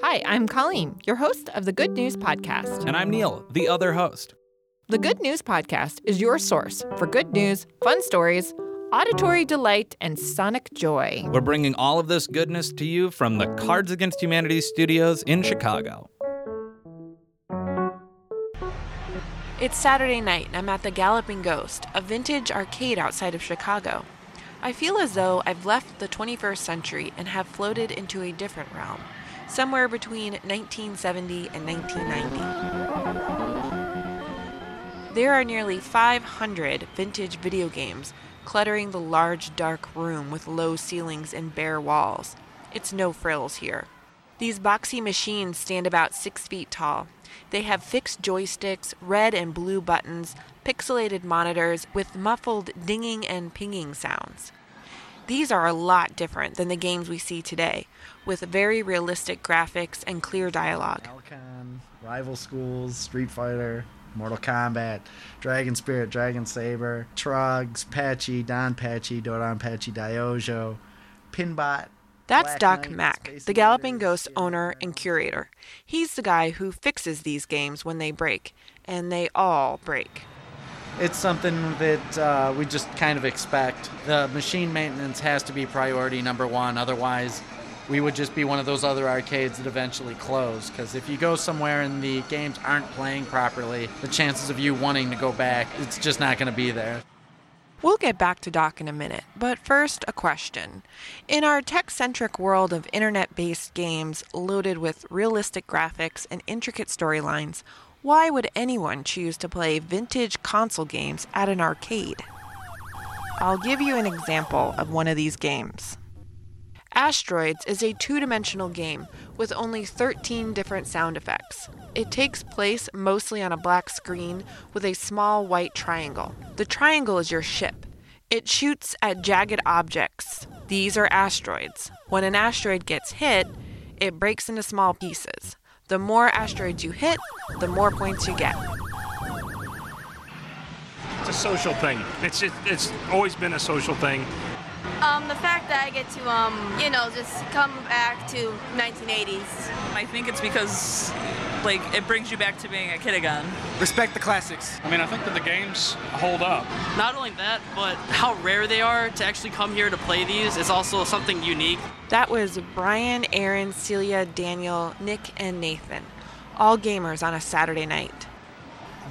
Hi, I'm Colleen, your host of the Good News Podcast. And I'm Neil, the other host. The Good News Podcast is your source for good news, fun stories, auditory delight, and sonic joy. We're bringing all of this goodness to you from the Cards Against Humanity studios in Chicago. It's Saturday night, and I'm at the Galloping Ghost, a vintage arcade outside of Chicago. I feel as though I've left the 21st century and have floated into a different realm, somewhere between 1970 and 1990. There are nearly 500 vintage video games cluttering the large dark room with low ceilings and bare walls. It's no frills here. These boxy machines stand about six feet tall. They have fixed joysticks, red and blue buttons, pixelated monitors with muffled dinging and pinging sounds. These are a lot different than the games we see today, with very realistic graphics and clear dialogue. Alcon, Rival Schools, Street Fighter, Mortal Kombat, Dragon Spirit, Dragon Saber, Trugs, Patchy, DonPachi, Dodon Patchy, Diojo, Pinbot, That's Black Doc Knight, Mack, Space the Galloping Ghost owner and curator. He's the guy who fixes these games when they break, and they all break. It's something that uh, we just kind of expect. The machine maintenance has to be priority number one. Otherwise, we would just be one of those other arcades that eventually close. Because if you go somewhere and the games aren't playing properly, the chances of you wanting to go back, it's just not going to be there. We'll get back to Doc in a minute, but first, a question. In our tech centric world of internet based games loaded with realistic graphics and intricate storylines, why would anyone choose to play vintage console games at an arcade? I'll give you an example of one of these games. Asteroids is a two dimensional game with only 13 different sound effects. It takes place mostly on a black screen with a small white triangle. The triangle is your ship. It shoots at jagged objects. These are asteroids. When an asteroid gets hit, it breaks into small pieces. The more asteroids you hit, the more points you get. It's a social thing. It's just, it's always been a social thing. Um, the fact that I get to, um, you know, just come back to 1980s. I think it's because, like, it brings you back to being a kid again. Respect the classics. I mean, I think that the games hold up. Not only that, but how rare they are to actually come here to play these is also something unique. That was Brian, Aaron, Celia, Daniel, Nick, and Nathan. All gamers on a Saturday night.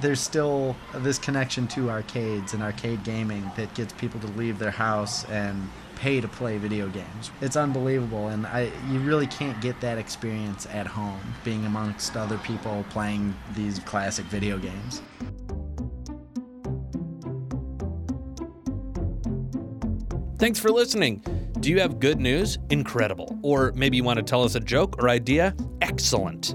There's still this connection to arcades and arcade gaming that gets people to leave their house and pay to play video games. It's unbelievable, and I you really can't get that experience at home, being amongst other people playing these classic video games. Thanks for listening. Do you have good news? Incredible. Or maybe you want to tell us a joke or idea? Excellent.